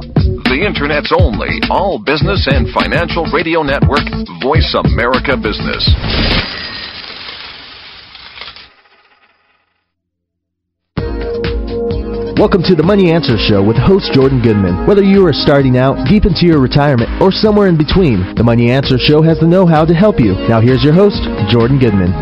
The Internet's only all business and financial radio network, Voice America Business. Welcome to the Money Answer Show with host Jordan Goodman. Whether you are starting out, deep into your retirement, or somewhere in between, the Money Answer Show has the know how to help you. Now, here's your host, Jordan Goodman.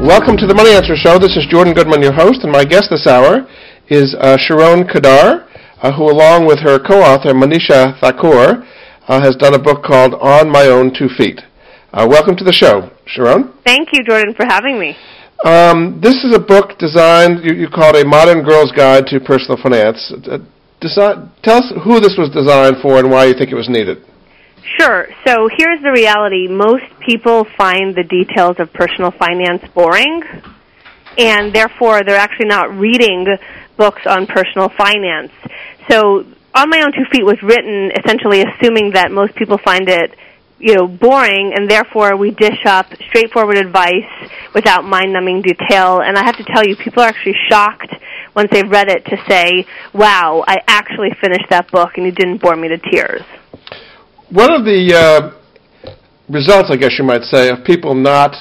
Welcome to the Money Answer Show. This is Jordan Goodman, your host, and my guest this hour is uh, Sharon Kedar, uh, who, along with her co author, Manisha Thakor, uh, has done a book called On My Own Two Feet. Uh, welcome to the show, Sharon. Thank you, Jordan, for having me. Um, this is a book designed, you, you call it a modern girl's guide to personal finance. Uh, tell us who this was designed for and why you think it was needed. Sure. So here's the reality. Most people find the details of personal finance boring, and therefore they're actually not reading books on personal finance. So On My Own Two Feet was written essentially assuming that most people find it you know, boring, and therefore we dish up straightforward advice without mind-numbing detail. And I have to tell you, people are actually shocked once they've read it to say, "Wow, I actually finished that book, and you didn't bore me to tears." One of the uh, results, I guess you might say, of people not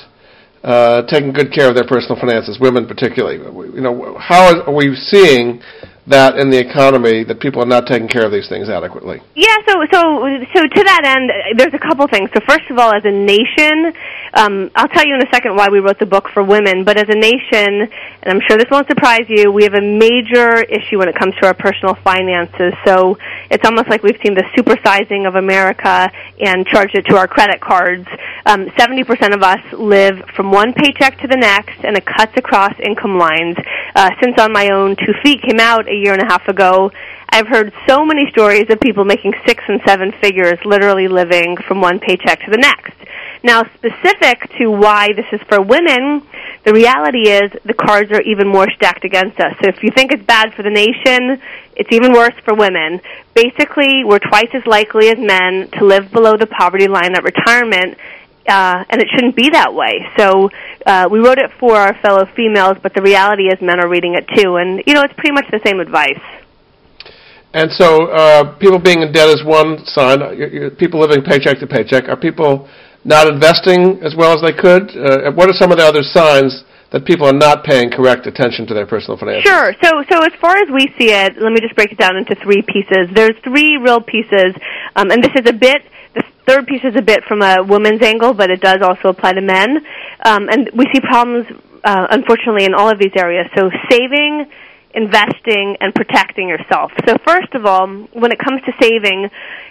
uh, taking good care of their personal finances, women particularly, you know, how are we seeing that in the economy that people are not taking care of these things adequately? Yeah, so so so to that end, there's a couple things. So first of all, as a nation, um, I'll tell you in a second why we wrote the book for women. But as a nation, and I'm sure this won't surprise you, we have a major issue when it comes to our personal finances. So it's almost like we've seen the supersizing of America and charged it to our credit cards. Um, 70% of us live from one paycheck to the next, and it cuts across income lines. Uh, since On My Own Two Feet came out a year and a half ago, I've heard so many stories of people making six and seven figures, literally living from one paycheck to the next. Now, specific to why this is for women, the reality is the cards are even more stacked against us. So if you think it's bad for the nation, it's even worse for women. Basically, we're twice as likely as men to live below the poverty line at retirement, uh, and it shouldn't be that way. So uh, we wrote it for our fellow females, but the reality is men are reading it too, and you know it's pretty much the same advice. And so, uh, people being in debt is one sign. People living paycheck to paycheck. Are people not investing as well as they could? Uh, what are some of the other signs that people are not paying correct attention to their personal finances? Sure. So, so as far as we see it, let me just break it down into three pieces. There's three real pieces, um, and this is a bit. The third piece is a bit from a woman's angle, but it does also apply to men. Um, and we see problems, uh, unfortunately, in all of these areas. So, saving investing and protecting yourself. So first of all, when it comes to saving,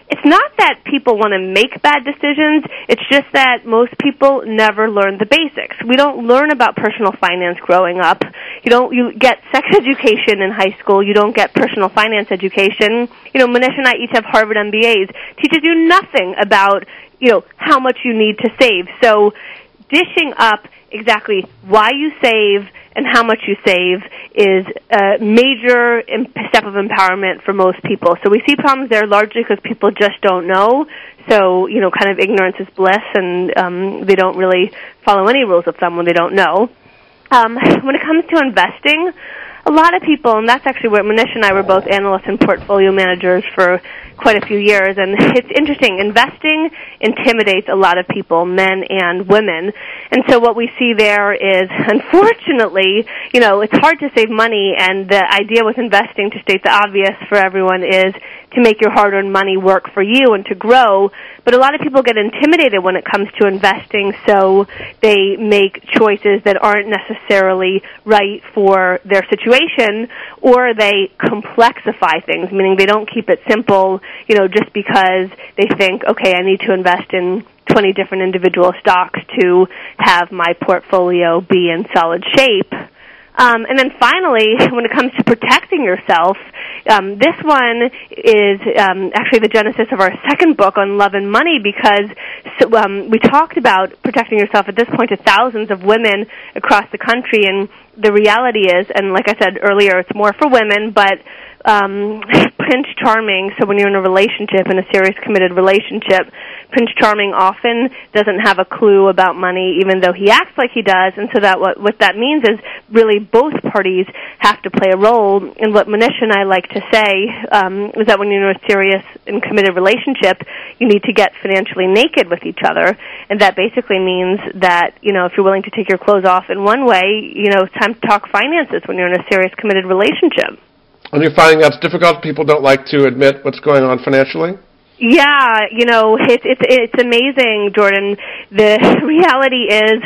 it's not that people want to make bad decisions, it's just that most people never learn the basics. We don't learn about personal finance growing up. You don't you get sex education in high school, you don't get personal finance education. You know, Manish and I each have Harvard MBAs. Teaches you nothing about, you know, how much you need to save. So dishing up exactly why you save and how much you save is a major step of empowerment for most people. So we see problems there largely because people just don't know. So, you know, kind of ignorance is bliss and um, they don't really follow any rules of thumb when they don't know. Um, when it comes to investing, a lot of people, and that's actually where Manish and I were both analysts and portfolio managers for quite a few years. And it's interesting. Investing intimidates a lot of people, men and women. And so what we see there is, unfortunately, you know, it's hard to save money. And the idea with investing, to state the obvious for everyone, is to make your hard-earned money work for you and to grow. But a lot of people get intimidated when it comes to investing, so they make choices that aren't necessarily right for their situation, or they complexify things, meaning they don't keep it simple you know, just because they think, okay, I need to invest in 20 different individual stocks to have my portfolio be in solid shape. Um, and then finally, when it comes to protecting yourself, um, this one is um, actually the genesis of our second book on love and money because so, um, we talked about protecting yourself at this point to thousands of women across the country, and the reality is, and like I said earlier, it's more for women, but um, Prince Charming, so when you're in a relationship, in a serious committed relationship, Prince Charming often doesn't have a clue about money, even though he acts like he does. And so that what what that means is really both parties have to play a role. And what Manish and I like to say um, is that when you're in a serious and committed relationship, you need to get financially naked with each other, and that basically means that you know if you're willing to take your clothes off in one way, you know it's time to talk finances when you're in a serious committed relationship. And you're finding that's difficult. People don't like to admit what's going on financially. Yeah, you know, it's it's it's amazing, Jordan. The reality is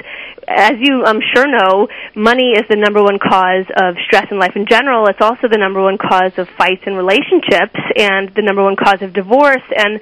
as you I'm sure know, money is the number one cause of stress in life in general. It's also the number one cause of fights in relationships and the number one cause of divorce and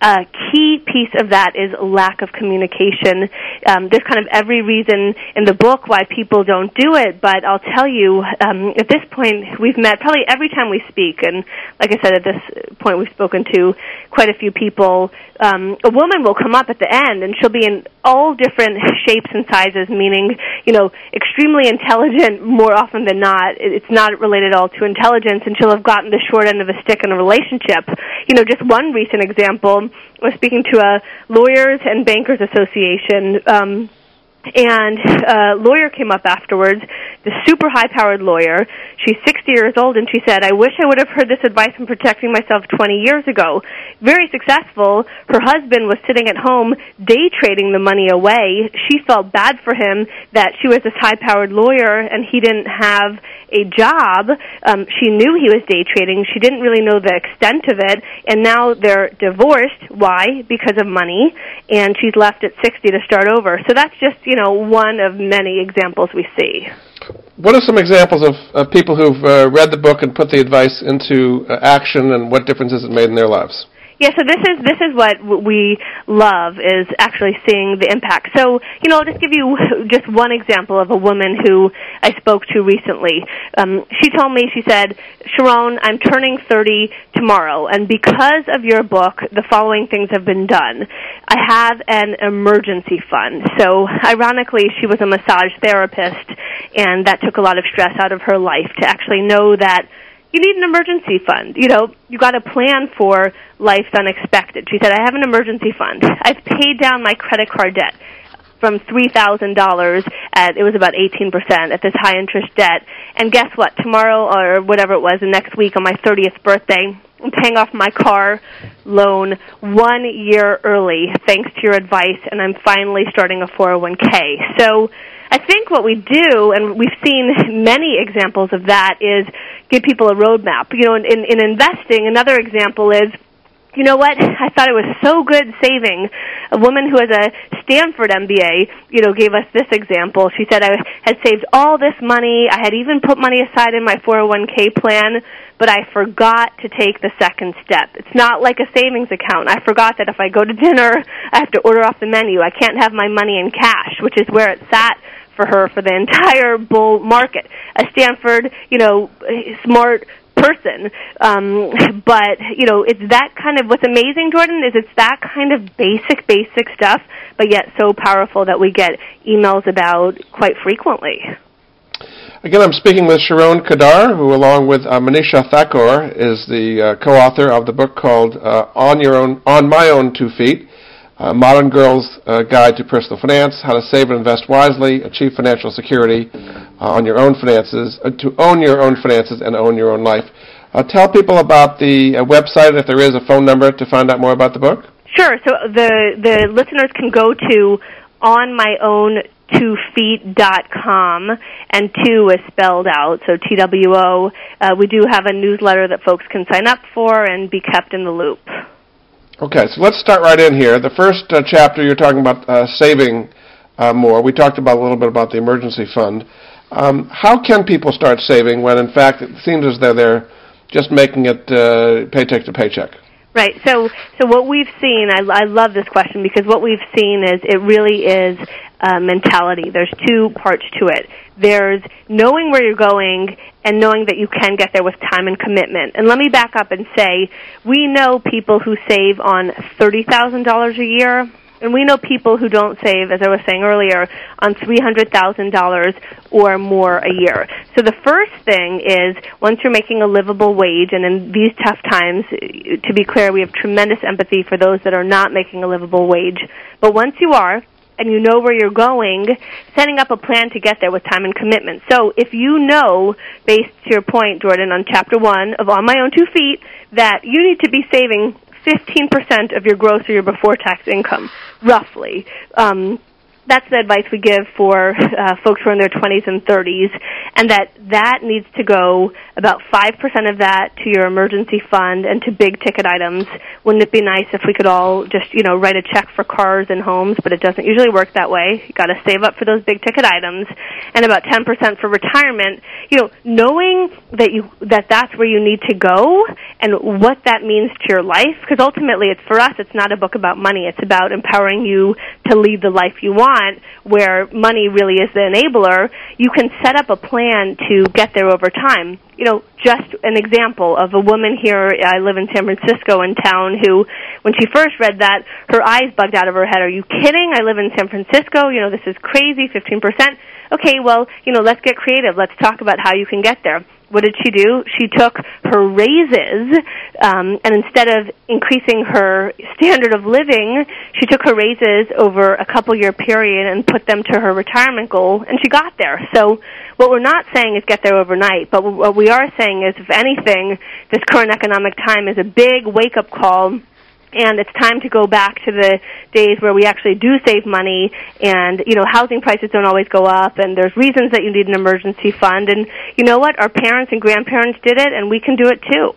a key piece of that is lack of communication. Um, there's kind of every reason in the book why people don't do it, but I'll tell you, um, at this point, we've met probably every time we speak, and like I said, at this point, we've spoken to quite a few people. Um, a woman will come up at the end, and she'll be in all different shapes and sizes, meaning, you know, extremely intelligent more often than not. It's not related at all to intelligence, and she'll have gotten the short end of a stick in a relationship. You know, just one recent example was speaking to a lawyers and bankers association um, and a lawyer came up afterwards, the super high powered lawyer. She's 60 years old, and she said, I wish I would have heard this advice in protecting myself 20 years ago. Very successful. Her husband was sitting at home day trading the money away. She felt bad for him that she was this high powered lawyer and he didn't have a job. Um, she knew he was day trading. She didn't really know the extent of it, and now they're divorced. Why? Because of money, and she's left at 60 to start over. So that's just, you know, one of many examples we see. What are some examples of, of people who've uh, read the book and put the advice into uh, action, and what differences it made in their lives? Yeah, so this is this is what we love is actually seeing the impact. So, you know, I'll just give you just one example of a woman who I spoke to recently. Um, she told me, she said, Sharon, I'm turning 30 tomorrow, and because of your book, the following things have been done. I have an emergency fund. So, ironically, she was a massage therapist, and that took a lot of stress out of her life to actually know that you need an emergency fund. You know, you got to plan for life's unexpected. She said, I have an emergency fund. I've paid down my credit card debt from $3,000 at, it was about 18% at this high interest debt. And guess what? Tomorrow or whatever it was, the next week on my 30th birthday, I'm paying off my car loan one year early thanks to your advice and I'm finally starting a 401k. So, I think what we do, and we've seen many examples of that, is give people a roadmap. You know, in, in investing, another example is you know what? I thought it was so good saving. A woman who has a Stanford MBA, you know, gave us this example. She said, I had saved all this money. I had even put money aside in my 401k plan, but I forgot to take the second step. It's not like a savings account. I forgot that if I go to dinner, I have to order off the menu. I can't have my money in cash, which is where it sat for her for the entire bull market. A Stanford, you know, smart person. Um, but you know, it's that kind of what's amazing, Jordan, is it's that kind of basic, basic stuff, but yet so powerful that we get emails about quite frequently. Again, I'm speaking with Sharon Kedar, who, along with uh, Manisha Thakor, is the uh, co-author of the book called uh, "On Your Own, On My Own Two Feet." Uh, Modern Girl's uh, Guide to Personal Finance, How to Save and Invest Wisely, Achieve Financial Security uh, on Your Own Finances, uh, to own your own finances and own your own life. Uh, tell people about the website, if there is a phone number to find out more about the book. Sure. So the, the listeners can go to on my own two feet.com and two is spelled out so two uh, we do have a newsletter that folks can sign up for and be kept in the loop Okay, so let's start right in here. The first uh, chapter, you're talking about uh, saving uh, more. We talked about a little bit about the emergency fund. Um, how can people start saving when, in fact, it seems as though they're just making it uh, paycheck to paycheck? Right. So, so what we've seen, I, I love this question because what we've seen is it really is uh, mentality. There's two parts to it. There's knowing where you're going and knowing that you can get there with time and commitment. And let me back up and say, we know people who save on $30,000 a year And we know people who don't save, as I was saying earlier, on $300,000 or more a year. So the first thing is once you're making a livable wage, and in these tough times, to be clear, we have tremendous empathy for those that are not making a livable wage. But once you are, and you know where you're going, setting up a plan to get there with time and commitment. So if you know, based to your point, Jordan, on chapter one of On My Own Two Feet, that you need to be saving 15% of your gross or your before tax income, roughly. Um, that's the advice we give for uh, folks who are in their 20s and 30s, and that that needs to go about 5% of that to your emergency fund and to big ticket items. Wouldn't it be nice if we could all just, you know, write a check for cars and homes, but it doesn't usually work that way. You got to save up for those big ticket items and about 10% for retirement. You know, knowing that you that that's where you need to go and what that means to your life because ultimately it's for us it's not a book about money, it's about empowering you to lead the life you want where money really is the enabler, you can set up a plan to get there over time. You know, just an example of a woman here, I live in San Francisco in town, who, when she first read that, her eyes bugged out of her head. Are you kidding? I live in San Francisco. You know, this is crazy, 15%. Okay, well, you know, let's get creative. Let's talk about how you can get there what did she do? She took her raises, um, and instead of increasing her standard of living, she took her raises over a couple year period and put them to her retirement goal, and she got there. So, what we're not saying is get there overnight, but what we are saying is, if anything, this current economic time is a big wake up call and it's time to go back to the days where we actually do save money and you know housing prices don't always go up and there's reasons that you need an emergency fund. And you know what? Our parents and grandparents did it and we can do it too.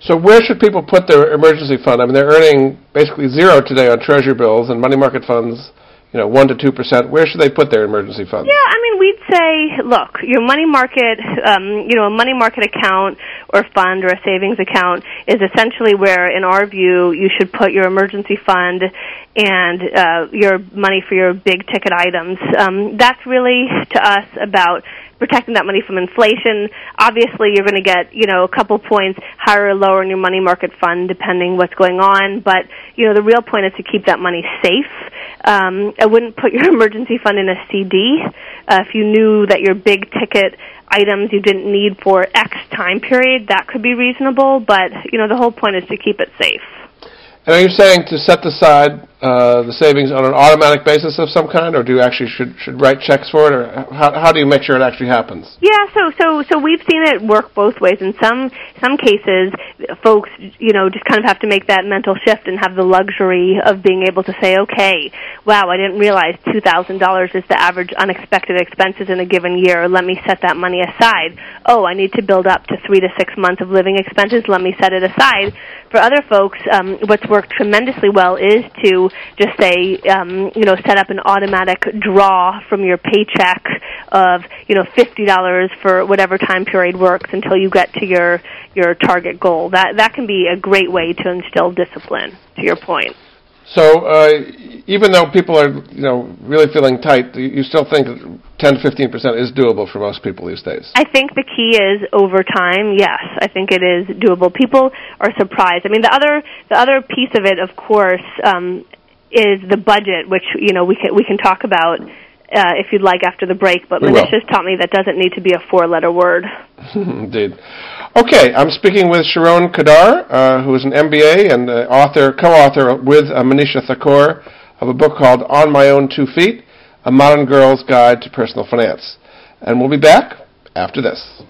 So where should people put their emergency fund? I mean they're earning basically zero today on treasury bills and money market funds you know, one to two percent, where should they put their emergency funds? Yeah, I mean, we'd say, look, your money market, um, you know, a money market account or fund or a savings account is essentially where, in our view, you should put your emergency fund and uh, your money for your big ticket items. Um, that's really to us about protecting that money from inflation. Obviously, you're going to get you know a couple points higher or lower in your money market fund depending what's going on. But you know the real point is to keep that money safe. Um, I wouldn't put your emergency fund in a CD uh, if you knew that your big ticket items you didn't need for X time period. That could be reasonable, but you know the whole point is to keep it safe. And are you saying to set aside uh, the savings on an automatic basis of some kind, or do you actually should should write checks for it, or how how do you make sure it actually happens? Yeah, so so so we've seen it work both ways. In some some cases, folks you know just kind of have to make that mental shift and have the luxury of being able to say, okay, wow, I didn't realize two thousand dollars is the average unexpected expenses in a given year. Let me set that money aside. Oh, I need to build up to three to six months of living expenses. Let me set it aside. For other folks, um, what's worked tremendously well is to just say, um, you know, set up an automatic draw from your paycheck of, you know, fifty dollars for whatever time period works until you get to your your target goal. That that can be a great way to instill discipline. To your point. So uh, even though people are, you know, really feeling tight, you still think 10 to 15 percent is doable for most people these days. I think the key is over time. Yes, I think it is doable. People are surprised. I mean, the other the other piece of it, of course, um, is the budget, which you know we can we can talk about uh, if you'd like after the break. But Manisha's taught me that doesn't need to be a four-letter word. Indeed. Okay, I'm speaking with Sharon Kedar, uh, who is an MBA and uh, author, co-author with uh, Manisha Thakor of a book called On My Own Two Feet: A Modern Girl's Guide to Personal Finance. And we'll be back after this.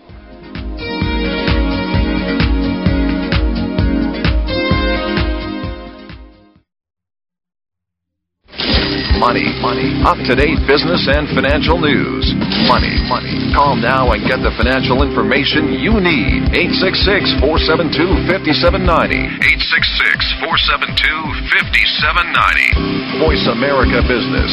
Money, money. Up to date business and financial news. Money, money. Call now and get the financial information you need. 866 472 5790. 866 472 5790. Voice America Business.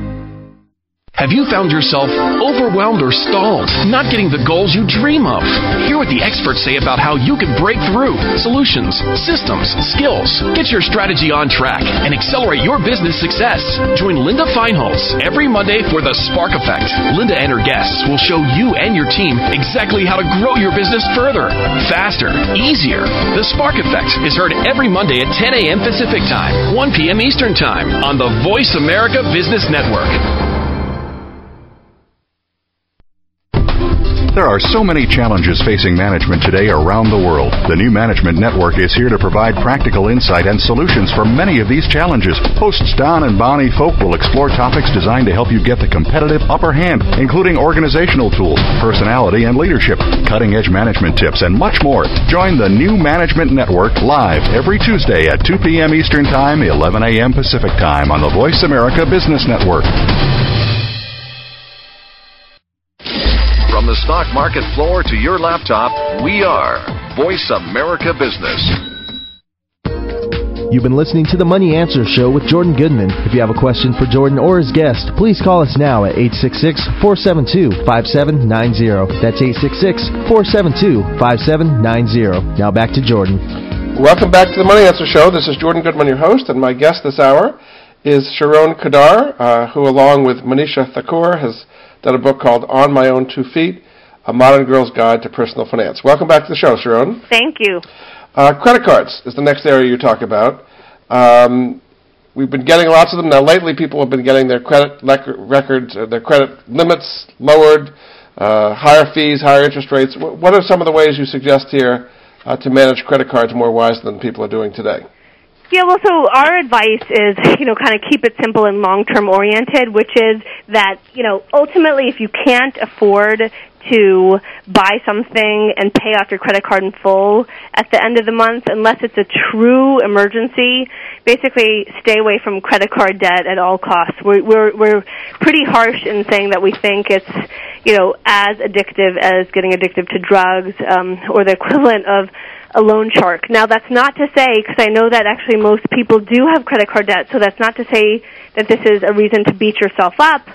Have you found yourself overwhelmed or stalled, not getting the goals you dream of? Hear what the experts say about how you can break through solutions, systems, skills. Get your strategy on track and accelerate your business success. Join Linda Feinholz every Monday for the Spark Effect. Linda and her guests will show you and your team exactly how to grow your business further, faster, easier. The Spark Effect is heard every Monday at 10 a.m. Pacific Time, 1 p.m. Eastern Time on the Voice America Business Network. There are so many challenges facing management today around the world. The new Management Network is here to provide practical insight and solutions for many of these challenges. Hosts Don and Bonnie Folk will explore topics designed to help you get the competitive upper hand, including organizational tools, personality and leadership, cutting edge management tips, and much more. Join the new Management Network live every Tuesday at 2 p.m. Eastern Time, 11 a.m. Pacific Time on the Voice America Business Network. The stock market floor to your laptop, we are Voice America Business. You've been listening to the Money Answer Show with Jordan Goodman. If you have a question for Jordan or his guest, please call us now at 866-472-5790. That's 866-472-5790. Now back to Jordan. Welcome back to the Money Answer Show. This is Jordan Goodman, your host, and my guest this hour is Sharon Kedar, uh, who, along with Manisha Thakor, has done a book called On My Own Two Feet A Modern Girl's Guide to Personal Finance. Welcome back to the show, Sharon. Thank you. Uh, credit cards is the next area you talk about. Um, we've been getting lots of them. Now, lately, people have been getting their credit lec- records, uh, their credit limits lowered, uh, higher fees, higher interest rates. W- what are some of the ways you suggest here uh, to manage credit cards more wisely than people are doing today? Yeah, well, so our advice is, you know, kind of keep it simple and long-term oriented, which is that, you know, ultimately if you can't afford to buy something and pay off your credit card in full at the end of the month, unless it's a true emergency, basically stay away from credit card debt at all costs. We're, we're, we're pretty harsh in saying that we think it's, you know, as addictive as getting addicted to drugs, um, or the equivalent of a loan shark. Now that's not to say, because I know that actually most people do have credit card debt, so that's not to say that this is a reason to beat yourself up.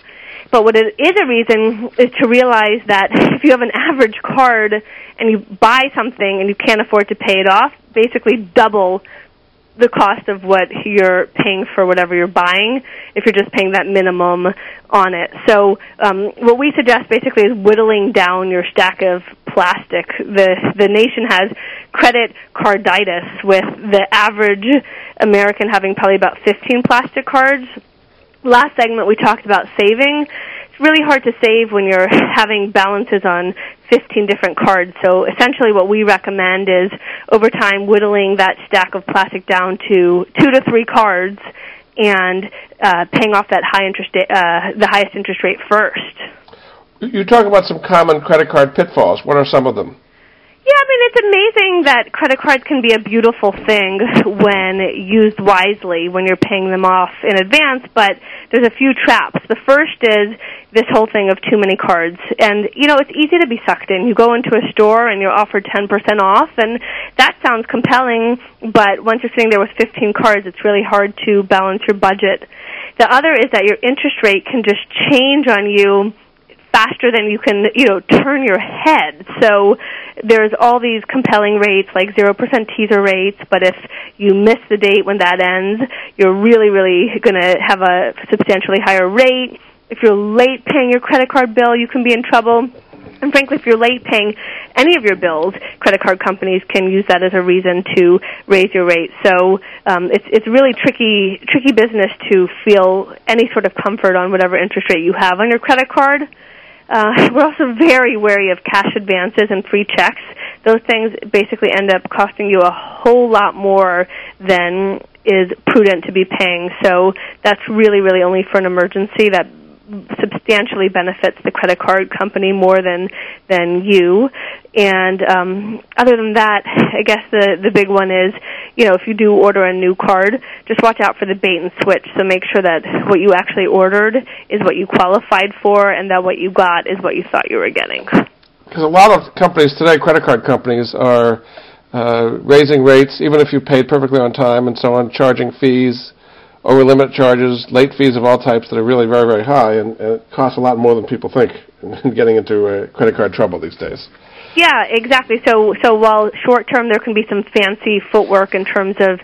But what it is a reason is to realize that if you have an average card and you buy something and you can't afford to pay it off, basically double the cost of what you're paying for whatever you're buying if you're just paying that minimum on it. So um, what we suggest basically is whittling down your stack of plastic. The the nation has credit carditis with the average American having probably about 15 plastic cards. Last segment we talked about saving it's really hard to save when you're having balances on 15 different cards. So essentially what we recommend is over time whittling that stack of plastic down to two to three cards and uh, paying off that high interest uh, the highest interest rate first. You talk about some common credit card pitfalls. What are some of them? Yeah, I mean, it's amazing that credit cards can be a beautiful thing when used wisely, when you're paying them off in advance, but there's a few traps. The first is this whole thing of too many cards. And, you know, it's easy to be sucked in. You go into a store and you're offered 10% off, and that sounds compelling, but once you're sitting there with 15 cards, it's really hard to balance your budget. The other is that your interest rate can just change on you faster than you can, you know, turn your head. So there's all these compelling rates like 0% teaser rates, but if you miss the date when that ends, you're really, really going to have a substantially higher rate. If you're late paying your credit card bill, you can be in trouble. And frankly, if you're late paying any of your bills, credit card companies can use that as a reason to raise your rate. So um, it's it's really tricky tricky business to feel any sort of comfort on whatever interest rate you have on your credit card. Uh, we're also very wary of cash advances and free checks. Those things basically end up costing you a whole lot more than is prudent to be paying. So that's really, really only for an emergency. That substantially benefits the credit card company more than than you. And um, other than that, I guess the the big one is, you know, if you do order a new card, just watch out for the bait and switch. So make sure that what you actually ordered is what you qualified for, and that what you got is what you thought you were getting. Because a lot of companies today, credit card companies, are uh, raising rates, even if you paid perfectly on time and so on, charging fees over limit charges, late fees of all types that are really very, very high, and, and it costs a lot more than people think in getting into uh, credit card trouble these days. Yeah, exactly. So, so while short term there can be some fancy footwork in terms of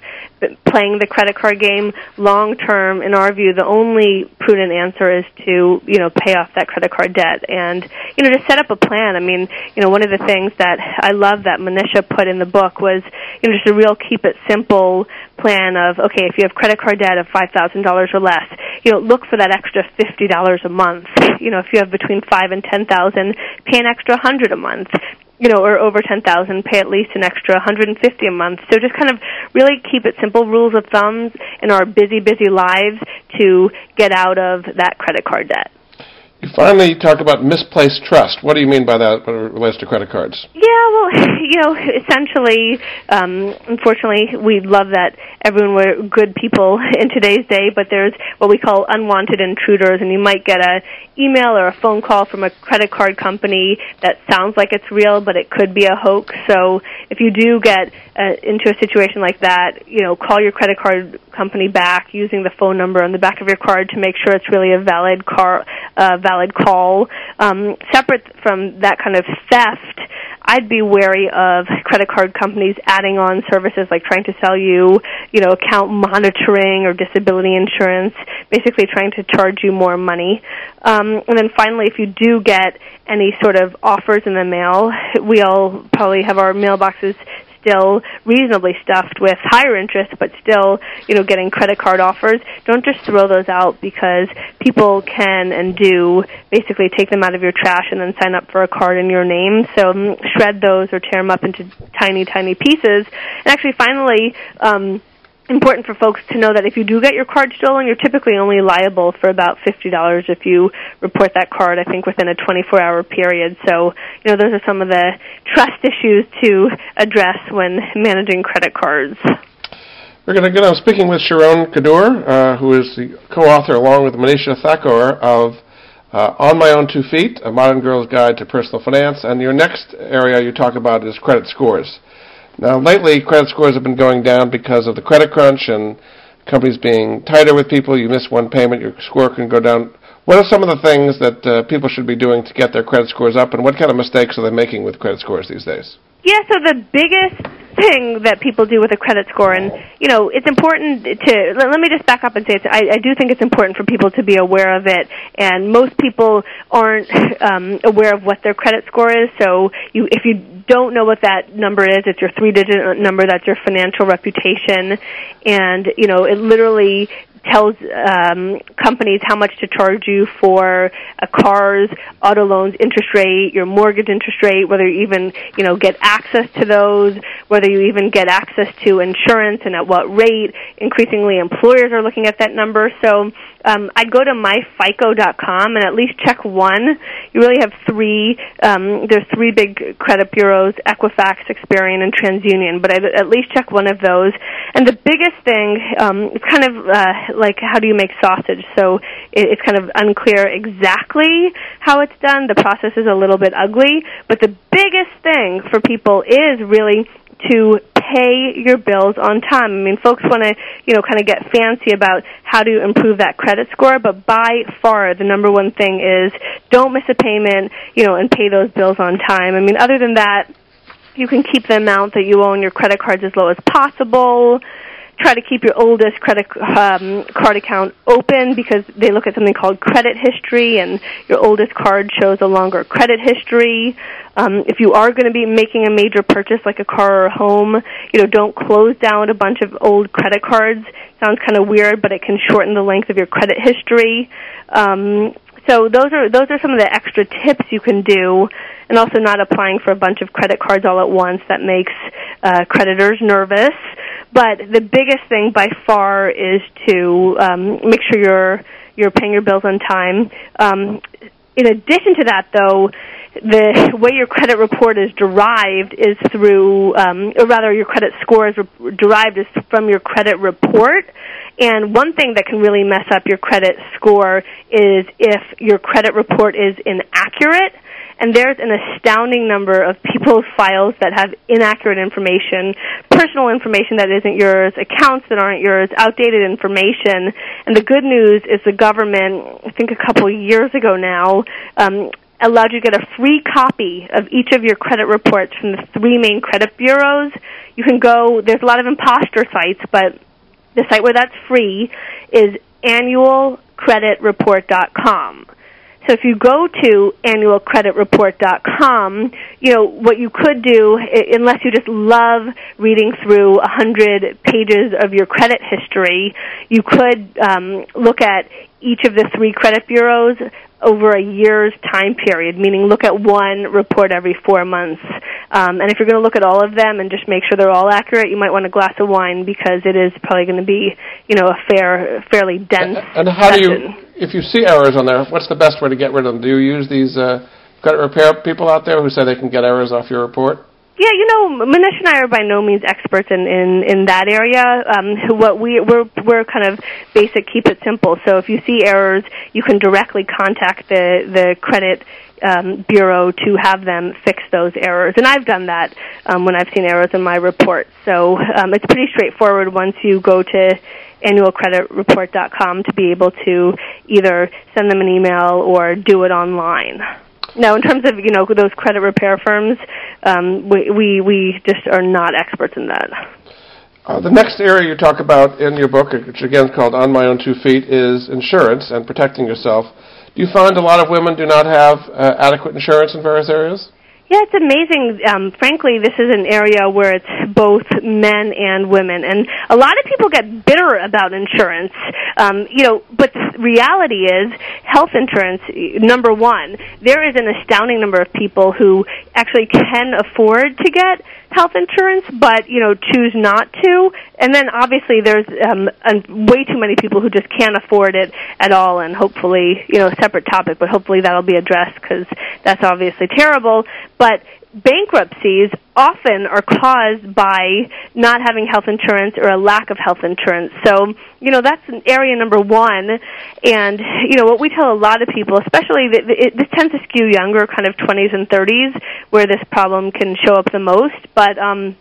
playing the credit card game, long term, in our view, the only prudent answer is to you know pay off that credit card debt and you know to set up a plan. I mean, you know, one of the things that I love that Manisha put in the book was you know just a real keep it simple plan of okay, if you have credit card debt of five thousand dollars or less, you know, look for that extra fifty dollars a month. You know, if you have between five and ten thousand, pay an extra hundred a month you know, or over 10,000, pay at least an extra 150 a month. So just kind of really keep it simple rules of thumbs in our busy, busy lives to get out of that credit card debt. You finally talk about misplaced trust. What do you mean by that when it relates to credit cards? Yeah, well, you know, essentially, um, unfortunately, we love that everyone were good people in today's day, but there's what we call unwanted intruders, and you might get a email or a phone call from a credit card company that sounds like it's real, but it could be a hoax. So if you do get uh, into a situation like that, you know, call your credit card company back using the phone number on the back of your card to make sure it's really a valid car, uh, valid call. Um, separate from that kind of theft, I'd be wary of credit card companies adding on services like trying to sell you, you know, account monitoring or disability insurance, basically trying to charge you more money. Um, and then finally, if you do get any sort of offers in the mail, we all probably have our mailboxes still reasonably stuffed with higher interest, but still, you know, getting credit card offers. Don't just throw those out because people can and do basically take them out of your trash and then sign up for a card in your name. So um, shred those or tear them up into tiny, tiny pieces. And actually, finally. Um, important for folks to know that if you do get your card stolen, you're typically only liable for about fifty dollars if you report that card. I think within a 24-hour period. So, you know, those are some of the trust issues to address when managing credit cards. We're going to get on speaking with Sharon Kedar, uh, who is the co-author, along with Manisha Thakor, of uh, On My Own Two Feet: A Modern Girl's Guide to Personal Finance. And your next area you talk about is credit scores. Now, lately, credit scores have been going down because of the credit crunch and companies being tighter with people. You miss one payment, your score can go down. What are some of the things that uh, people should be doing to get their credit scores up, and what kind of mistakes are they making with credit scores these days? Yeah, so the biggest thing that people do with a credit score, and you know, it's important to. Let, let me just back up and say, it's, I, I do think it's important for people to be aware of it, and most people aren't um, aware of what their credit score is. So, you, if you don't know what that number is, it's your three-digit number. That's your financial reputation, and you know, it literally tells um, companies how much to charge you for a car's auto loans interest rate, your mortgage interest rate, whether you even you know get access to those, whether you even get access to insurance and at what rate. Increasingly, employers are looking at that number. So um, I'd go to myfico.com and at least check one. You really have three. Um, there's three big credit bureaus: Equifax, Experian, and TransUnion. But I'd at least check one of those. And the biggest thing, um, it's kind of uh, like how do you make sausage? So it, it's kind of unclear exactly how it's done. The process is a little bit ugly, but the biggest thing for people is really to pay your bills on time. I mean, folks want to, you know, kind of get fancy about how to improve that credit score, but by far the number one thing is don't miss a payment, you know, and pay those bills on time. I mean, other than that, you can keep the amount that you owe on your credit cards as low as possible try to keep your oldest credit um, card account open because they look at something called credit history, and your oldest card shows a longer credit history. Um, if you are going to be making a major purchase like a car or a home, you know, don't close down a bunch of old credit cards. Sounds kind of weird, but it can shorten the length of your credit history. Um, so those are those are some of the extra tips you can do, and also not applying for a bunch of credit cards all at once that makes uh, creditors nervous. But the biggest thing by far is to um, make sure you're you're paying your bills on time. Um, in addition to that, though, the way your credit report is derived is through, um, or rather, your credit score is re- derived is from your credit report. And one thing that can really mess up your credit score is if your credit report is inaccurate. And there's an astounding number of people's files that have inaccurate information, personal information that isn't yours, accounts that aren't yours, outdated information. And the good news is the government, I think a couple years ago now, um, allowed you to get a free copy of each of your credit reports from the three main credit bureaus. You can go, there's a lot of imposter sites, but the site where that's free is annualcreditreport.com. So if you go to annualcreditreport.com, you know, what you could do, unless you just love reading through a hundred pages of your credit history, you could um, look at each of the three credit bureaus over a year's time period, meaning look at one report every four months. Um, and if you're going to look at all of them and just make sure they're all accurate, you might want a glass of wine because it is probably going to be, you know, a fair, fairly dense. And how session. do you, if you see errors on there, what's the best way to get rid of them? Do you use these uh, credit repair people out there who say they can get errors off your report? Yeah, you know, Manish and I are by no means experts in in, in that area. Um, what we we're we're kind of basic, keep it simple. So if you see errors, you can directly contact the the credit um, bureau to have them fix those errors. And I've done that um, when I've seen errors in my report. So um, it's pretty straightforward once you go to annualcreditreport.com to be able to either send them an email or do it online. Now, in terms of you know those credit repair firms, um, we, we we just are not experts in that. Uh, the next area you talk about in your book, which again is called On My Own Two Feet, is insurance and protecting yourself. Do you find a lot of women do not have uh, adequate insurance in various areas? Yeah, it's amazing. Um, frankly, this is an area where it's both men and women, and a lot of people get bitter about insurance. Um, you know, but the reality is, health insurance. Number one, there is an astounding number of people who actually can afford to get health insurance, but you know choose not to. And then obviously there's um, way too many people who just can't afford it at all. And hopefully, you know, separate topic, but hopefully that'll be addressed because that's obviously terrible. But bankruptcies often are caused by not having health insurance or a lack of health insurance. So, you know, that's area number one. And, you know, what we tell a lot of people, especially it, this tends to skew younger, kind of 20s and 30s, where this problem can show up the most. But, um,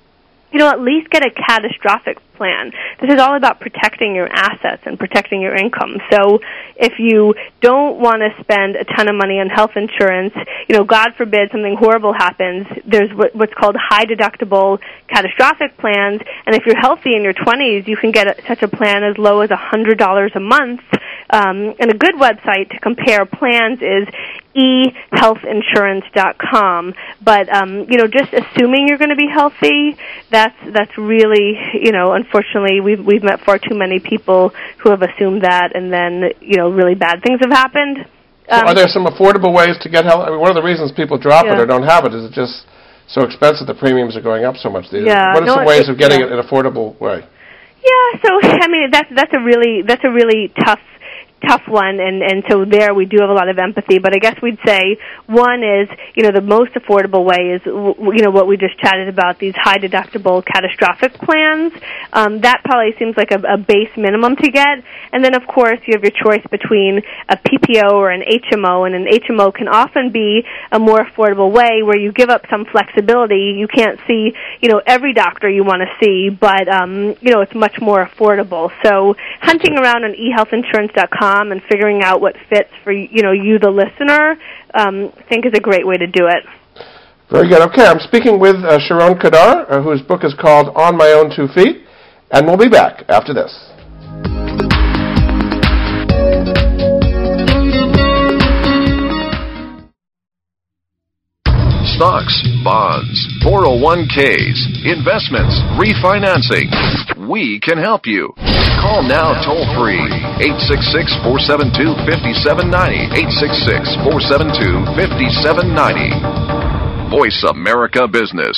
you know, at least get a catastrophic plan. This is all about protecting your assets and protecting your income. So if you don't want to spend a ton of money on health insurance, you know, God forbid something horrible happens, there's what's called high deductible catastrophic plans. And if you're healthy in your 20s, you can get such a plan as low as $100 a month. Um, and a good website to compare plans is ehealthinsurance.com. But um, you know, just assuming you're going to be healthy, that's that's really you know, unfortunately, we've we've met far too many people who have assumed that, and then you know, really bad things have happened. Um, are there some affordable ways to get health? I mean, one of the reasons people drop yeah. it or don't have it is it just so expensive. The premiums are going up so much. These yeah, what are no, some ways it, of getting yeah. it in an affordable way? Yeah, so I mean that's that's a really that's a really tough tough one and and so there we do have a lot of empathy. But i guess we'd say one is you know the most affordable way is you know what we just chatted about these high deductible catastrophic plans. Um, that probably seems like a, a base minimum to get. And then of course you have your choice between a ppo or an hmo and an hmo can often be a more affordable way where you give up some flexibility. You can't see you know every doctor you want to see but um, you know it's much more affordable. So hunting around on ehealthinsurance.com and figuring out what fits for you know you, the listener, um, I think is a great way to do it. Very good. Okay, I'm speaking with uh, Sharon Kedar, uh, whose book is called On My Own Two Feet, And we'll be back after this. Stocks, bonds, 401ks, investments, refinancing. We can help you. Call now toll free 866 472 5790. 866 472 5790. Voice America Business.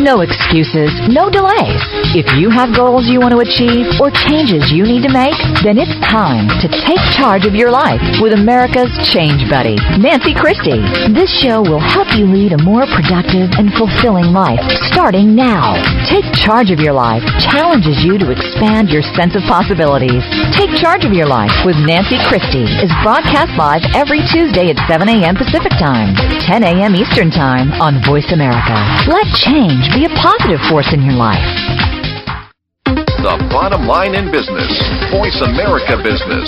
No excuses, no delays. If you have goals you want to achieve or changes you need to make, then it's time to take charge of your life with America's Change Buddy, Nancy Christie. This show will help you lead a more productive and fulfilling life starting now. Take charge of your life challenges you to expand your sense of possibilities. Take charge of your life with Nancy Christie is broadcast live every Tuesday at 7 a.m. Pacific Time, 10 a.m. Eastern Time on Voice America. Let change be a positive force in your life. The bottom line in business. Voice America Business.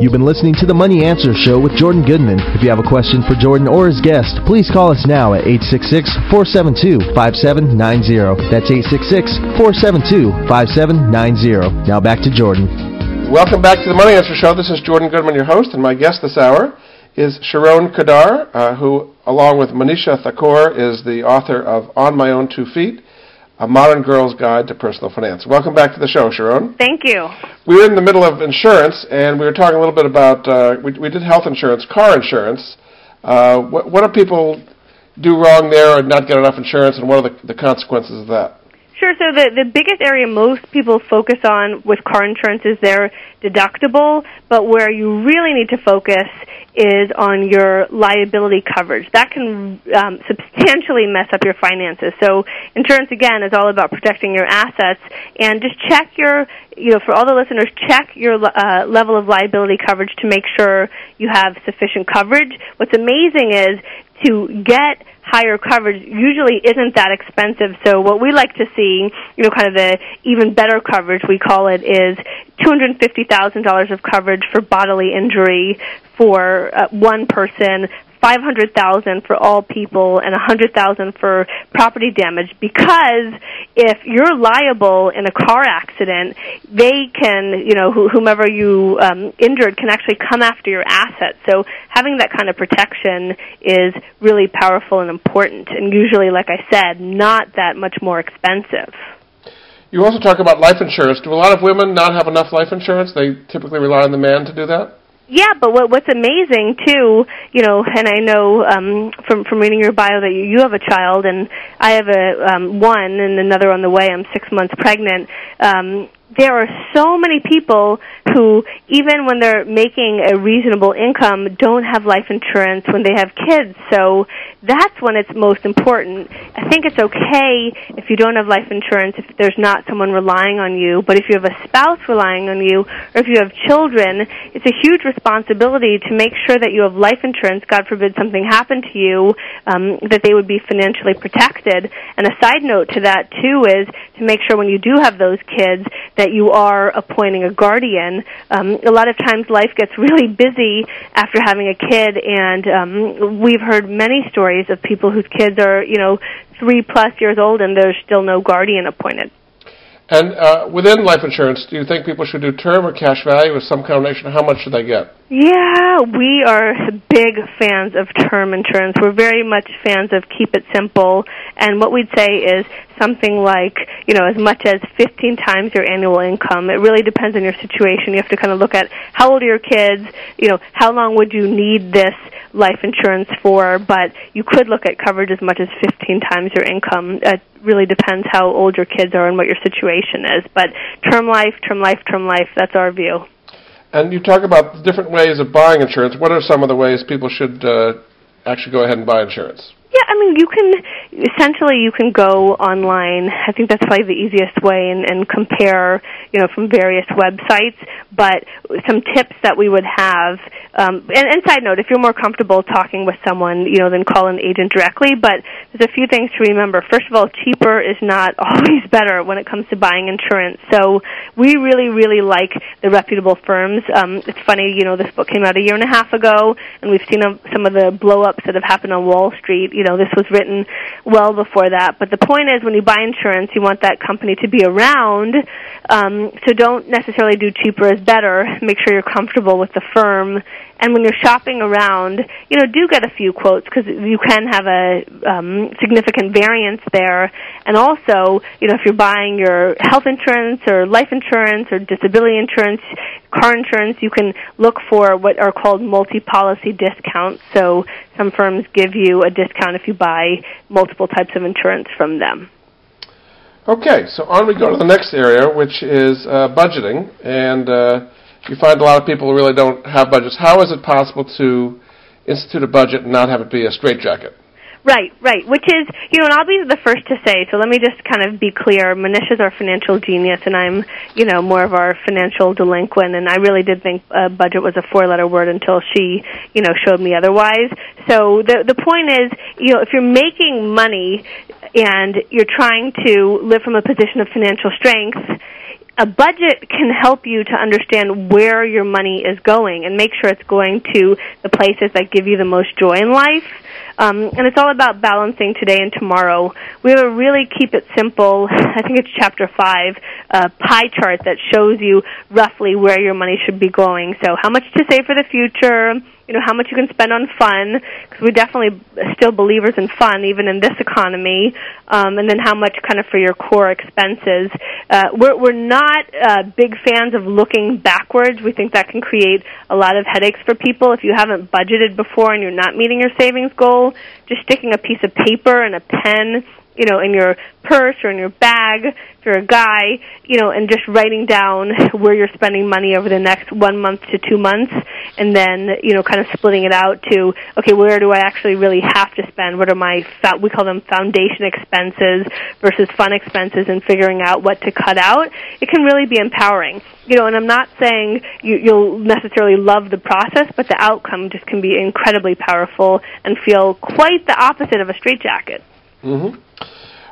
You've been listening to the Money Answer Show with Jordan Goodman. If you have a question for Jordan or his guest, please call us now at 866-472-5790. That's 866-472-5790. Now back to Jordan. Welcome back to the Money Answer Show. This is Jordan Goodman, your host, and my guest this hour is Sharon Kedar, uh, who, along with Manisha Thakor, is the author of On My Own Two Feet, A Modern Girl's Guide to Personal Finance. Welcome back to the show, Sharon. Thank you. We were in the middle of insurance, and we were talking a little bit about, uh, we, we did health insurance, car insurance. Uh, what, what do people do wrong there or not get enough insurance, and what are the, the consequences of that? Sure. So the the biggest area most people focus on with car insurance is their deductible, but where you really need to focus is on your liability coverage. That can um, substantially mess up your finances. So insurance again is all about protecting your assets and just check your you know for all the listeners check your uh, level of liability coverage to make sure you have sufficient coverage. What's amazing is to get higher coverage usually isn't that expensive. So what we like to see, you know, kind of the even better coverage we call it is $250,000 of coverage for bodily injury for uh, one person, 500,000 for all people and a 100,000 for property damage because if you're liable in a car accident, they can, you know, wh- whomever you um, injured can actually come after your assets. So having that kind of protection is really powerful and important and usually like I said, not that much more expensive. You also talk about life insurance. Do a lot of women not have enough life insurance? They typically rely on the man to do that? Yeah, but what what's amazing too, you know, and I know um from from reading your bio that you, you have a child and I have a um one and another on the way. I'm 6 months pregnant. Um there are so many people who even when they're making a reasonable income don't have life insurance when they have kids. So that's when it's most important. I think it's okay if you don't have life insurance if there's not someone relying on you, but if you have a spouse relying on you or if you have children, it's a huge responsibility to make sure that you have life insurance, God forbid something happened to you, um, that they would be financially protected. And a side note to that too is to make sure when you do have those kids that you are appointing a guardian. Um, a lot of times life gets really busy after having a kid, and um, we've heard many stories of people whose kids are, you know, three plus years old and there's still no guardian appointed. And uh, within life insurance, do you think people should do term or cash value or some combination? How much should they get? Yeah, we are big fans of term insurance. We're very much fans of keep it simple. And what we'd say is something like, you know, as much as 15 times your annual income. It really depends on your situation. You have to kind of look at how old are your kids, you know, how long would you need this life insurance for, but you could look at coverage as much as 15 times your income. It really depends how old your kids are and what your situation is. But term life, term life, term life, that's our view. And you talk about different ways of buying insurance. What are some of the ways people should uh, actually go ahead and buy insurance? Yeah, I mean, you can essentially you can go online. I think that's probably the easiest way and, and compare, you know, from various websites. But some tips that we would have, um, and, and side note, if you're more comfortable talking with someone, you know, then call an agent directly. But there's a few things to remember. First of all, cheaper is not always better when it comes to buying insurance. So we really, really like the reputable firms. Um, it's funny, you know, this book came out a year and a half ago, and we've seen a, some of the blow-ups that have happened on Wall Street. You know, this was written well before that. But the point is, when you buy insurance, you want that company to be around. Um, so don't necessarily do cheaper is better. Make sure you're comfortable with the firm. And when you're shopping around, you know, do get a few quotes because you can have a um, significant variance there. And also, you know, if you're buying your health insurance or life insurance or disability insurance, car insurance, you can look for what are called multi-policy discounts. So some firms give you a discount if you buy multiple types of insurance from them. Okay, so on we go to the next area, which is uh, budgeting, and uh, you find a lot of people who really don't have budgets. How is it possible to institute a budget and not have it be a straitjacket? Right, right. Which is, you know, and I'll be the first to say. So let me just kind of be clear. Manish is our financial genius, and I'm, you know, more of our financial delinquent. And I really did think uh, budget was a four-letter word until she, you know, showed me otherwise. So the the point is, you know, if you're making money and you're trying to live from a position of financial strength a budget can help you to understand where your money is going and make sure it's going to the places that give you the most joy in life. Um, and it's all about balancing today and tomorrow. We have a really keep it simple, I think it's chapter five, uh, pie chart that shows you roughly where your money should be going. So how much to save for the future, you know how much you can spend on fun because we're definitely still believers in fun even in this economy um, and then how much kind of for your core expenses. Uh, we're we're not uh, big fans of looking backwards. We think that can create a lot of headaches for people. If you haven't budgeted before and you're not meeting your savings goal just sticking a piece of paper and a pen you know, in your purse or in your bag if you're a guy, you know, and just writing down where you're spending money over the next one month to two months, and then, you know, kind of splitting it out to, okay, where do I actually really have to spend? What are my, we call them foundation expenses versus fun expenses and figuring out what to cut out. It can really be empowering. You know, and I'm not saying you, you'll necessarily love the process, but the outcome just can be incredibly powerful and feel quite the opposite of a straitjacket. Mm-hmm.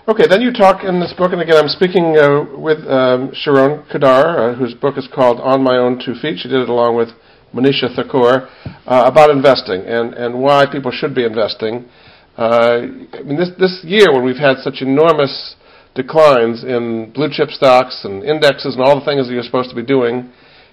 Okay, then you talk in this book, and again, I'm speaking uh, with um, Sharon Kedar, uh, whose book is called On My Own Two Feet. She did it along with Manisha Thakor uh, about investing and, and why people should be investing. Uh, I mean, this, this year when we've had such enormous declines in blue chip stocks and indexes and all the things that you're supposed to be doing,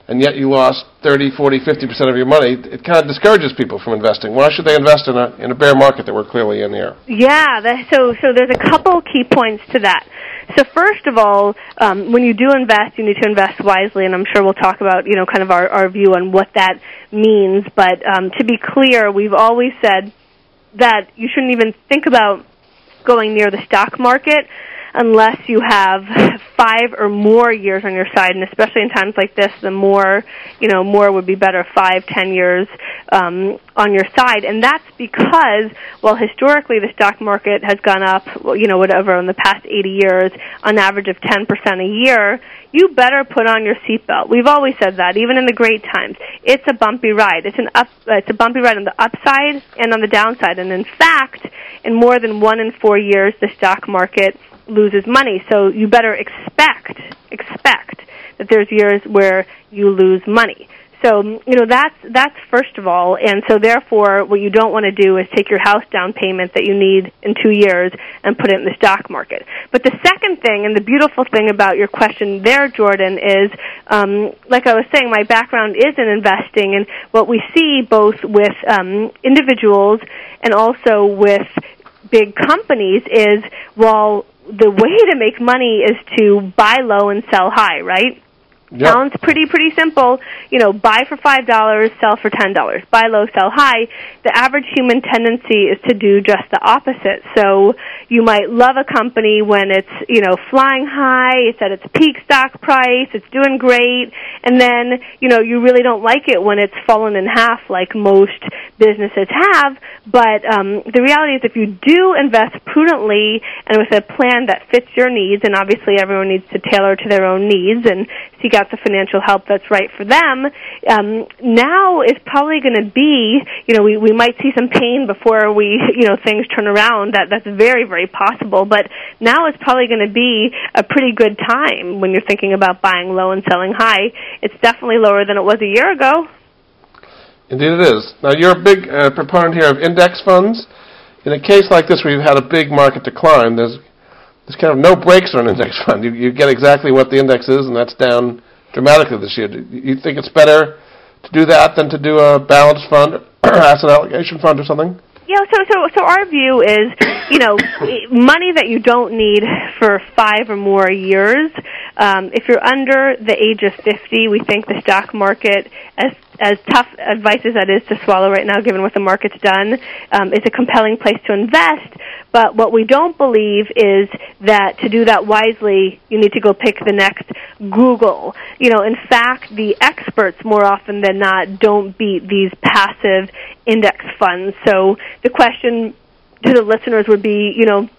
and yet you lost 30, 40, 50% of your money, it kind of discourages people from investing. Why should they invest in a, in a bear market that we're clearly in here? Yeah, that, so, so there's a couple key points to that. So first of all, um, when you do invest, you need to invest wisely, and I'm sure we'll talk about, you know, kind of our, our view on what that means. But um, to be clear, we've always said that you shouldn't even think about going near the stock market unless you have five or more years on your side, and especially in times like this, the more, you know, more would be better, five, ten years um, on your side. And that's because, well, historically the stock market has gone up, you know, whatever, in the past 80 years, on average of 10% a year, you better put on your seatbelt. We've always said that, even in the great times. It's a bumpy ride. It's an up, uh, it's a bumpy ride on the upside and on the downside. And in fact, in more than one in four years, the stock market loses money. So you better expect expect that there's years where you lose money. So, you know, that's, that's first of all, and so therefore what you don't want to do is take your house down payment that you need in two years and put it in the stock market. But the second thing, and the beautiful thing about your question there, Jordan, is, um, like I was saying, my background is in investing, and what we see both with um, individuals and also with big companies is, while the way to make money is to buy low and sell high, right? Yep. Sounds pretty pretty simple. You know, buy for five dollars, sell for ten dollars. Buy low, sell high. The average human tendency is to do just the opposite. So you might love a company when it's you know flying high, it's at its peak stock price, it's doing great, and then you know you really don't like it when it's fallen in half, like most businesses have. But um, the reality is, if you do invest prudently and with a plan that fits your needs, and obviously everyone needs to tailor to their own needs and seek out the financial help that's right for them, um, now is probably going to be, you know, we, we might see some pain before we, you know, things turn around. That that's very very possible. But now is probably going to be a pretty good time when you're thinking about buying low and selling high. It's definitely lower than it was a year ago. Indeed, it is. Now, you're a big uh, proponent here of index funds. In a case like this where you've had a big market decline, there's there's kind of no brakes on an index fund. You, you get exactly what the index is, and that's down dramatically this year. Do you think it's better to do that than to do a balanced fund or asset allocation fund or something? Yeah, so so so our view is, you know, money that you don't need for five or more years. Um, if you're under the age of fifty, we think the stock market, as as tough advice as that is to swallow right now, given what the market's done, um, is a compelling place to invest. But what we don't believe is that to do that wisely, you need to go pick the next Google. You know, in fact, the experts more often than not don't beat these passive index funds. So the question to the listeners would be, you know,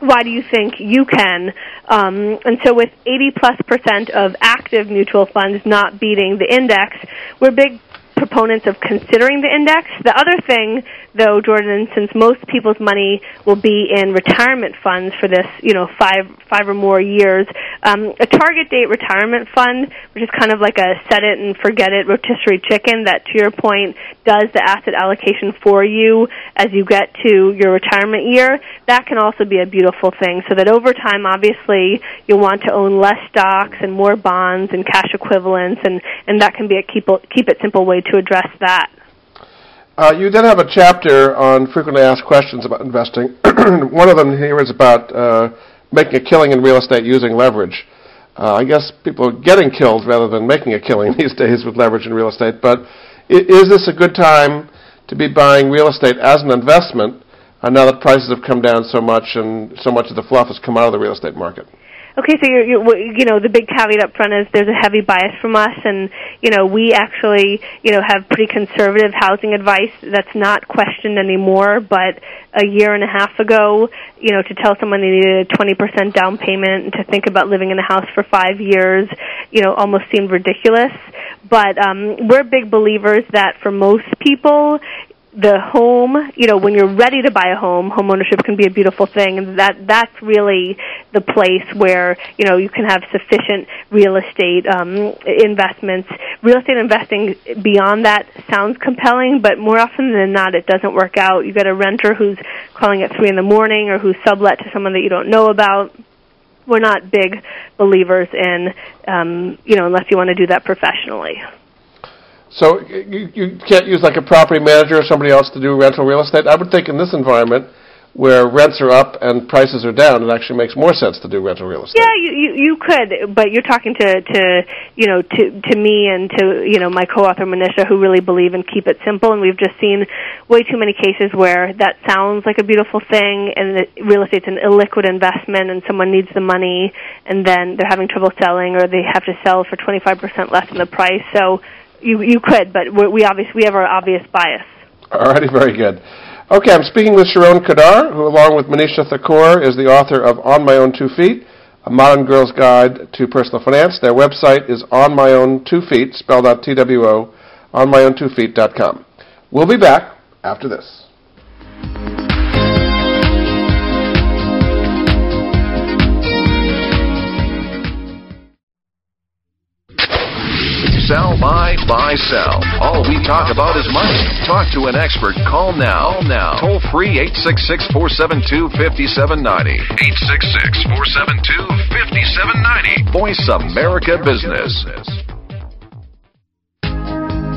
why do you think you can? Um, and so, with 80 plus percent of active mutual funds not beating the index, we're big proponents of considering the index. The other thing, though, Jordan, since most people's money will be in retirement funds for this, you know, five five or more years, um, a target date retirement fund, which is kind of like a set it and forget it rotisserie chicken, that to your point does the asset allocation for you as you get to your retirement year. That can also be a beautiful thing. So that over time, obviously, you'll want to own less stocks and more bonds and cash equivalents, and and that can be a keep keep it simple way to address that. Uh, you then have a chapter on frequently asked questions about investing. One of them here is about uh, making a killing in real estate using leverage. Uh, I guess people are getting killed rather than making a killing these days with leverage in real estate. But is this a good time to be buying real estate as an investment uh, now that prices have come down so much and so much of the fluff has come out of the real estate market? Okay, so you're, you're, you know, the big caveat up front is there's a heavy bias from us, and you know, we actually, you know, have pretty conservative housing advice that's not questioned anymore. But a year and a half ago, you know, to tell someone they needed a 20% down payment and to think about living in a house for five years, you know, almost seemed ridiculous. But um, we're big believers that for most people, the home, you know, when you're ready to buy a home, home ownership can be a beautiful thing, and that that's really the place where you know you can have sufficient real estate um, investments. Real estate investing beyond that sounds compelling, but more often than not, it doesn't work out. You get a renter who's calling at three in the morning, or who's sublet to someone that you don't know about. We're not big believers in, um, you know, unless you want to do that professionally. So you, you can't use like a property manager or somebody else to do rental real estate. I would think in this environment where rents are up and prices are down, it actually makes more sense to do rental real estate. Yeah, you you, you could, but you're talking to to you know to to me and to you know my co-author Manisha who really believe in keep it simple, and we've just seen way too many cases where that sounds like a beautiful thing, and the real estate's an illiquid investment, and someone needs the money, and then they're having trouble selling, or they have to sell for 25% less than the price. So you you could, but we, we obviously we have our obvious bias. Alrighty, very good. Okay, I'm speaking with Sharon Kedar, who, along with Manisha Thakor, is the author of On My Own Two Feet, A Modern Girl's Guide to Personal Finance. Their website is On My Own Two Feet, spelled out T-W-O, onmyown2feet.com. We'll be back after this. Buy, buy, sell. All we talk about is money. Talk to an expert. Call now. Now. Toll free 866 472 5790. 866 472 5790. Voice America Business.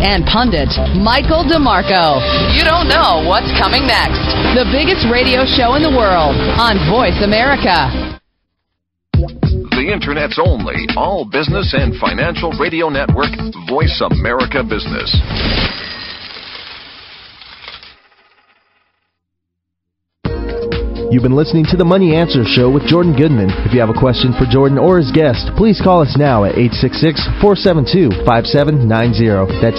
and pundit, Michael DeMarco. You don't know what's coming next. The biggest radio show in the world on Voice America. The Internet's only all business and financial radio network, Voice America Business. You've been listening to the Money Answer Show with Jordan Goodman. If you have a question for Jordan or his guest, please call us now at 866-472-5790. That's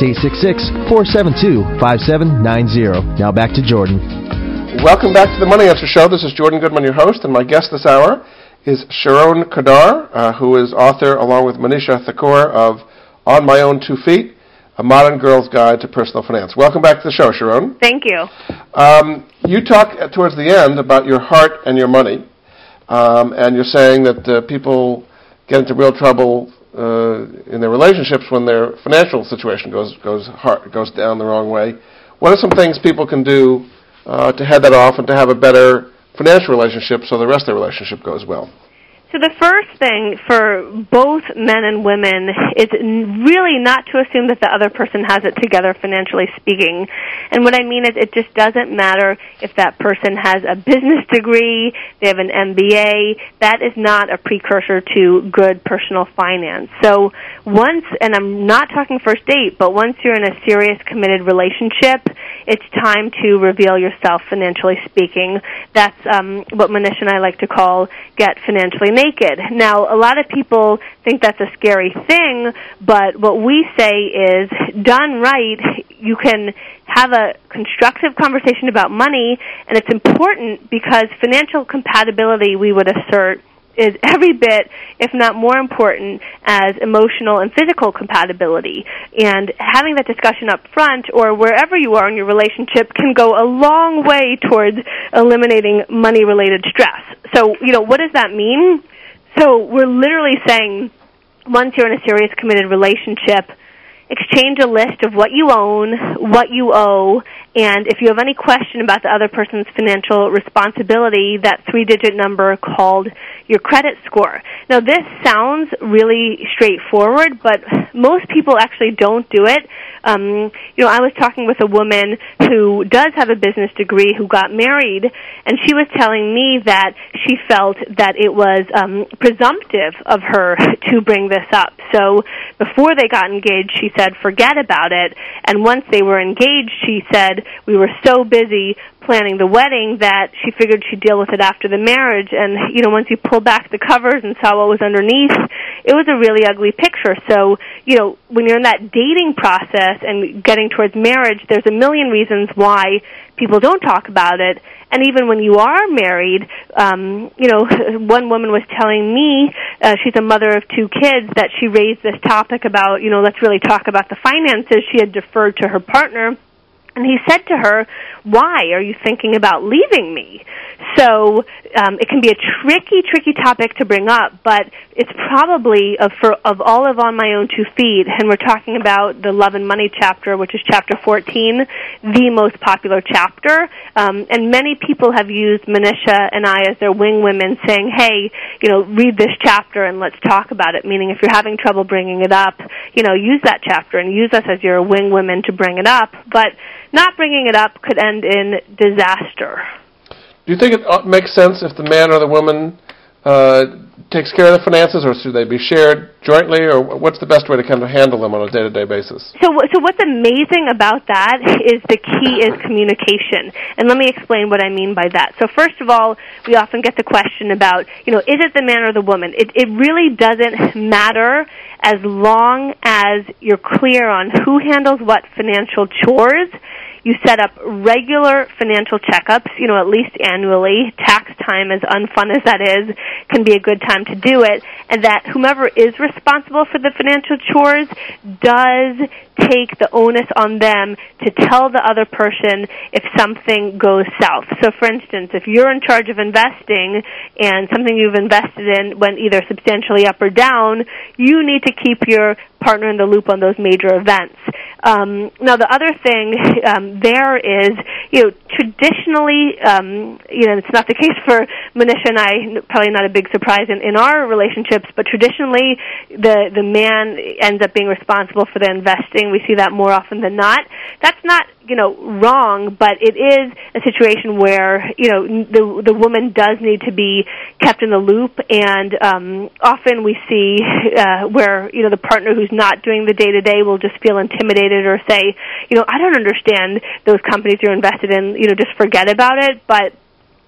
866-472-5790. Now back to Jordan. Welcome back to the Money Answer Show. This is Jordan Goodman, your host, and my guest this hour is Sharon Kedar, uh, who is author, along with Manisha Thakor, of On My Own Two Feet, A Modern Girl's Guide to Personal Finance. Welcome back to the show, Sharon. Thank you. Um, you talk towards the end about your heart and your money, um, and you're saying that uh, people get into real trouble uh, in their relationships when their financial situation goes goes hard, goes down the wrong way. What are some things people can do uh, to head that off and to have a better financial relationship so the rest of the relationship goes well? So the first thing for both men and women is really not to assume that the other person has it together financially speaking. And what I mean is it just doesn't matter if that person has a business degree, they have an MBA, that is not a precursor to good personal finance. So once, and I'm not talking first date, but once you're in a serious committed relationship, it's time to reveal yourself financially speaking. That's um, what Manish and I like to call get financially naked. Now, a lot of people think that's a scary thing, but what we say is done right, you can have a constructive conversation about money, and it's important because financial compatibility, we would assert, is every bit, if not more important, as emotional and physical compatibility. And having that discussion up front or wherever you are in your relationship can go a long way towards eliminating money related stress. So, you know, what does that mean? So we're literally saying once you're in a serious committed relationship, exchange a list of what you own, what you owe, and if you have any question about the other person's financial responsibility, that three digit number called your credit score. Now this sounds really straightforward, but most people actually don't do it. Um, you know, I was talking with a woman who does have a business degree who got married, and she was telling me that she felt that it was um, presumptive of her to bring this up. So before they got engaged, she said, forget about it. And once they were engaged, she said, we were so busy planning the wedding that she figured she'd deal with it after the marriage. And you know once you pulled back the covers and saw what was underneath it was a really ugly picture. So you know when you're in that dating process and getting towards marriage there's a million reasons why people don't talk about it. And even when you are married um you know one woman was telling me uh, she's a mother of two kids that she raised this topic about you know let's really talk about the finances. She had deferred to her partner and he said to her, Why are you thinking about leaving me? So um, it can be a tricky, tricky topic to bring up, but it's probably of, for, of all of On My Own Two Feet, and we're talking about the Love and Money chapter, which is chapter 14, the most popular chapter. Um, and many people have used Manisha and I as their wing women, saying, Hey, you know, read this chapter and let's talk about it. Meaning, if you're having trouble bringing it up, you know, use that chapter and use us as your wing women to bring it up. But not bringing it up could end in disaster. Do you think it uh, makes sense if the man or the woman Uh, takes care of the finances, or should they be shared jointly, or what's the best way to kind of handle them on a day-to-day basis? So, so what's amazing about that is the key is communication, and let me explain what I mean by that. So, first of all, we often get the question about, you know, is it the man or the woman? It, it really doesn't matter as long as you're clear on who handles what financial chores you set up regular financial checkups, you know, at least annually. Tax time, as unfun as that is, can be a good time to do it. And that whomever is responsible for the financial chores does take the onus on them to tell the other person if something goes south. So for instance, if you're in charge of investing and something you've invested in went either substantially up or down, you need to keep your partner in the loop on those major events. Um, now, the other thing um, there is, you know, traditionally, um, you know, it's not the case for Manisha and I. Probably not a big surprise in, in our relationships, but traditionally, the the man ends up being responsible for the investing. We see that more often than not. That's not you know wrong, but it is a situation where you know the the woman does need to be kept in the loop, and um, often we see uh, where you know the partner who's not doing the day to day will just feel intimidated or say, you know, I don't understand those companies you're invested in. You know, just forget about it, but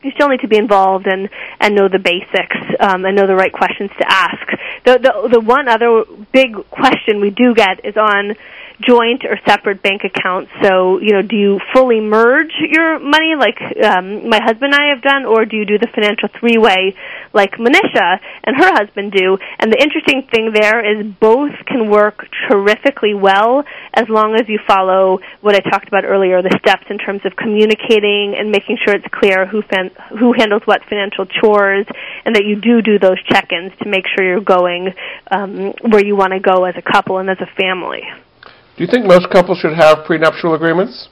you still need to be involved and and know the basics um, and know the right questions to ask. The the the one other big question we do get is on joint or separate bank accounts. So, you know, do you fully merge your money like um, my husband and I have done, or do you do the financial three way like Manisha and her husband do? And the interesting thing there is both can work terrifically well as long as you follow what I talked about earlier, the steps in terms of communicating and making sure it's clear who fan- who handles what financial chores, and that you do do those check-ins to make sure you're going um, where you want to go as a couple and as a family. Do you think most couples should have prenuptial agreements?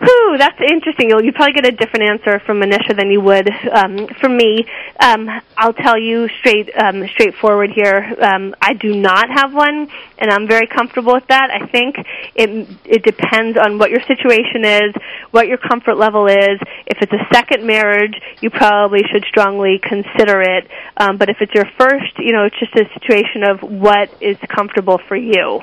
Whew, that's interesting. You'll, you probably get a different answer from Manisha than you would um, from me. Um, I'll tell you straight, um, straightforward here. Um, I do not have one, and I'm very comfortable with that. I think it it depends on what your situation is, what your comfort level is. If it's a second marriage, you probably should strongly consider it. Um, but if it's your first, you know, it's just a situation of what is comfortable for you.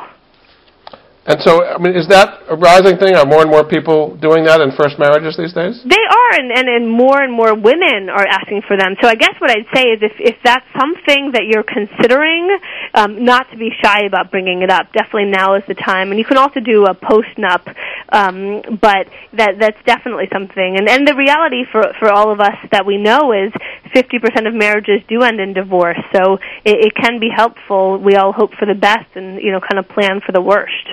And so, I mean, is that a rising thing? Are more and more people doing that in first marriages these days? They are, and, and, and more and more women are asking for them. So I guess what I'd say is if, if that's something that you're considering, um, not to be shy about bringing it up. Definitely now is the time. And you can also do a post-nup, um, but that, that's definitely something. And, and the reality for, for all of us that we know is 50% of marriages do end in divorce. So it, it can be helpful. We all hope for the best and, you know, kind of plan for the worst.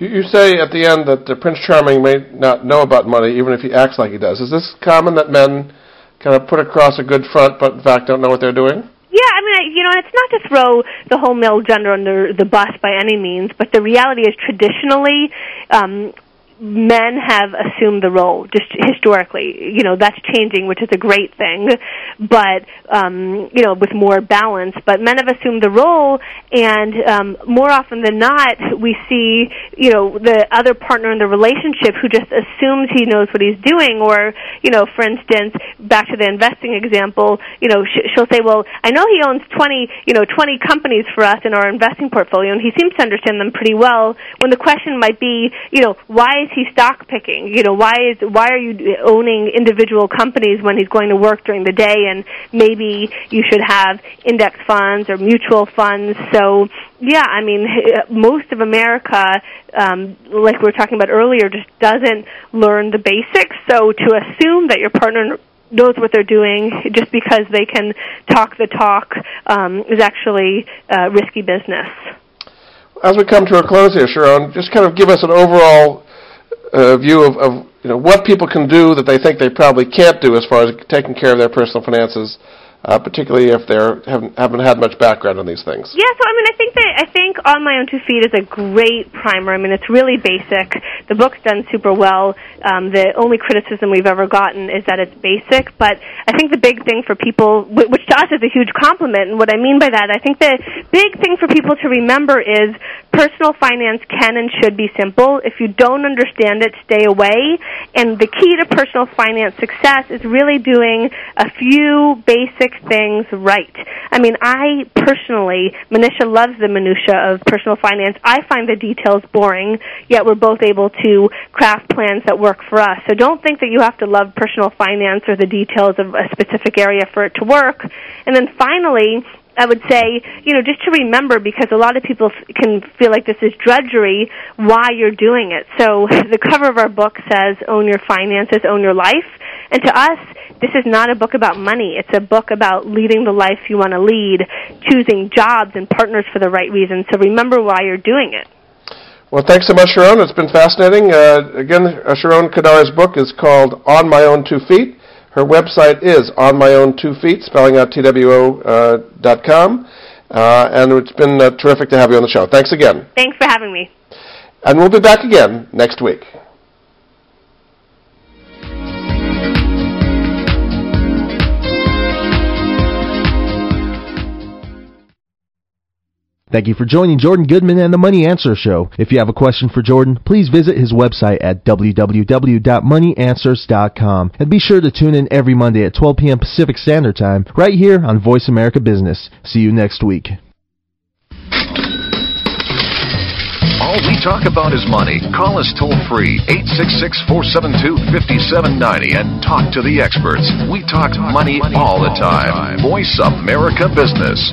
You, you say at the end that the Prince Charming may not know about money, even if he acts like he does. Is this common that men kind of put across a good front, but in fact don't know what they're doing? Yeah, I mean, I, you know, it's not to throw the whole male gender under the bus by any means, but the reality is traditionally, um, men have assumed the role just historically. You know that's changing which is a great thing but um you know with more balance. But men have assumed the role and um more often than not we see you know the other partner in the relationship who just assumes he knows what he's doing. Or you know for instance back to the investing example you know sh- she'll say well i know he owns 20 you know 20 companies for us in our investing portfolio and he seems to understand them pretty well. When the question might be you know why is is he stock picking? You know, why is why are you owning individual companies when he's going to work during the day and maybe you should have index funds or mutual funds. So, yeah, I mean, most of America um, like we were talking about earlier, just doesn't learn the basics. So to assume that your partner knows what they're doing just because they can talk the talk um, is actually uh, risky business. As we come to a close here, Sharon, just kind of give us an overall uh, view of, of you know what people can do that they think they probably can't do as far as taking care of their personal finances uh, particularly if they haven't haven't had much background on these things. Yeah, so I mean, I think that I think on my own two feet is a great primer. I mean, it's really basic. The book's done super well. Um, the only criticism we've ever gotten is that it's basic, but I think the big thing for people, which to us is a huge compliment, and what I mean by that, I think the big thing for people to remember is personal finance can and should be simple. If you don't understand it, stay away. And the key to personal finance success is really doing a few basic things right. I mean, I personally, Manisha loves the minutia of personal finance. I find the details boring, yet we're both able to craft plans that work for us. So don't think that you have to love personal finance or the details of a specific area for it to work. And then finally, I would say, you know, just to remember because a lot of people can feel like this is drudgery why you're doing it. So the cover of our book says own your finances, own your life. And to us, this is not a book about money. It's a book about leading the life you want to lead, choosing jobs and partners for the right reasons. So remember why you're doing it. Well, thanks so much, Sharon. It's been fascinating. Uh, again, uh, Sharon Kedar's book is called On My Own Two Feet. Her website is on my own two feet, spelling out two uh, dot com. Uh, and it's been uh, terrific to have you on the show. Thanks again. Thanks for having me. And we'll be back again next week. Thank you for joining Jordan Goodman and the Money Answer Show. If you have a question for Jordan, please visit his website at www.moneyanswers.com and be sure to tune in every Monday at 12 p.m. Pacific Standard Time right here on Voice America Business. See you next week. All we talk about is money. Call us toll free 866 472 5790 and talk to the experts. We talk money all the time. Voice America Business.